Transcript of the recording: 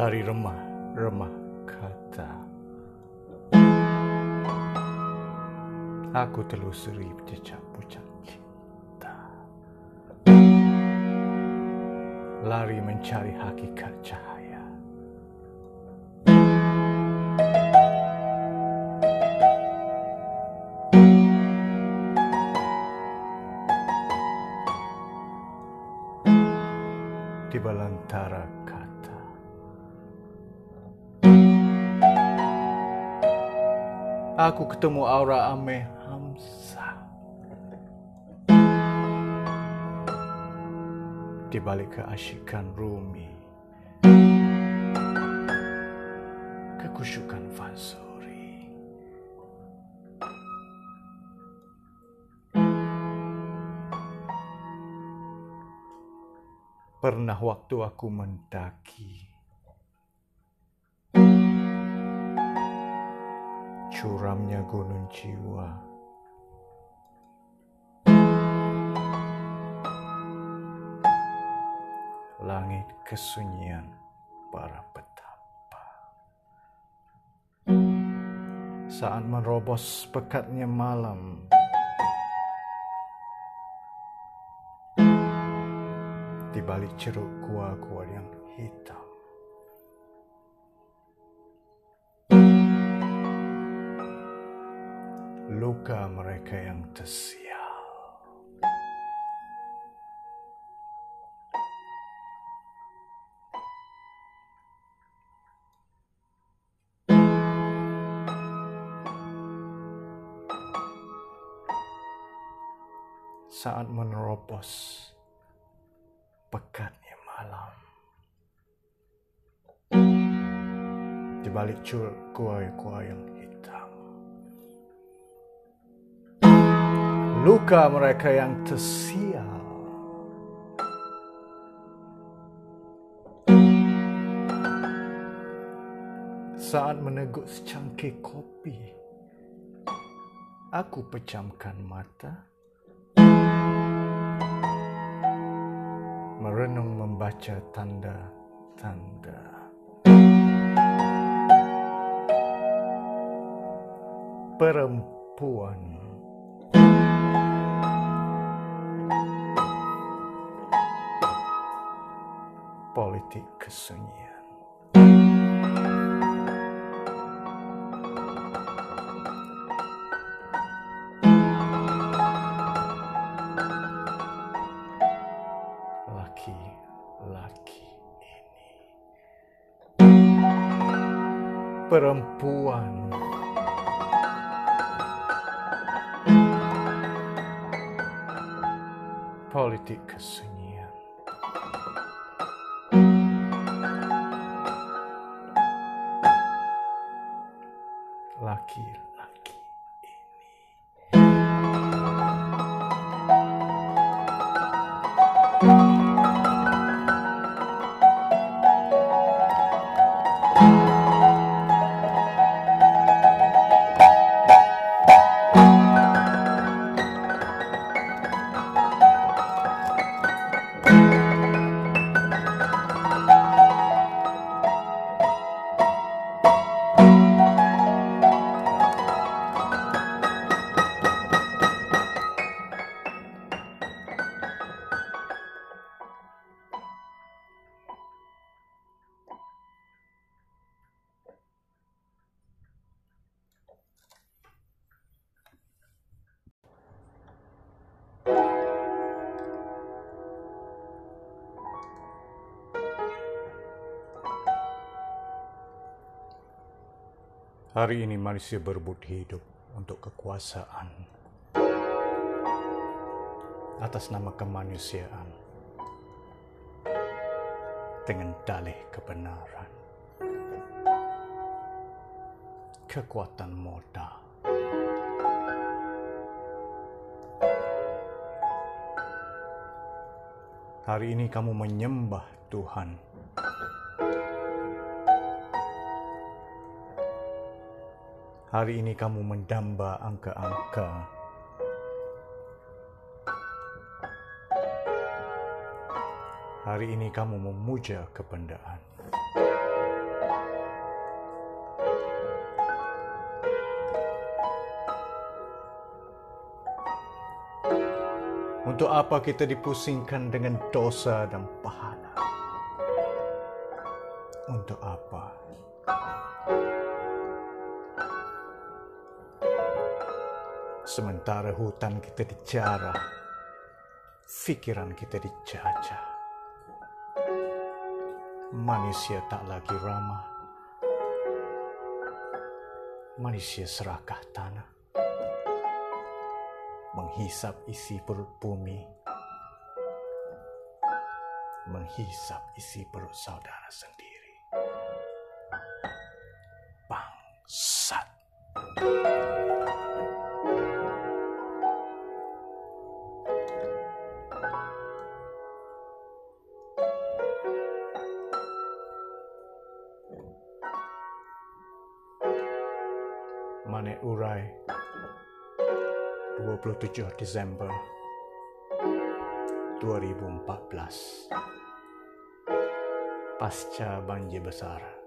dari remah-remah kata. Aku telusuri jejak-jejak cinta. Lari mencari hakikat cahaya. Di belantara kata. Aku ketemu aura Ame Hamzah. Di balik keasyikan Rumi. Kekusyukan Fansuri. Pernah waktu aku mendaki curamnya gunung jiwa. Langit kesunyian para petapa. Saat merobos pekatnya malam, di balik ceruk gua-gua yang hitam. Luka mereka yang tersial. Saat menerobos pekatnya malam. Di balik curug gua-gua yang luka mereka yang tersial. Saat meneguk secangkir kopi, aku pejamkan mata, merenung membaca tanda-tanda. Perempuan politik kesunyian. Laki-laki ini perempuan politik kesunyian. Laki-laki ini. Hari ini manusia berebut hidup untuk kekuasaan. Atas nama kemanusiaan. Dengan dalih kebenaran, kekuatan modal. Hari ini kamu menyembah Tuhan Hari ini kamu mendamba angka-angka. Hari ini kamu memuja kebendaan. Untuk apa kita dipusingkan dengan dosa dan pahala? Untuk apa? Sementara hutan kita dijarah, pikiran kita dijajah. Manusia tak lagi ramah. Manusia serakah tanah. Menghisap isi perut bumi. Menghisap isi perut saudara sendiri. Bangsat. Manek Urai. 27 Desember 2014 Pasca banjir besar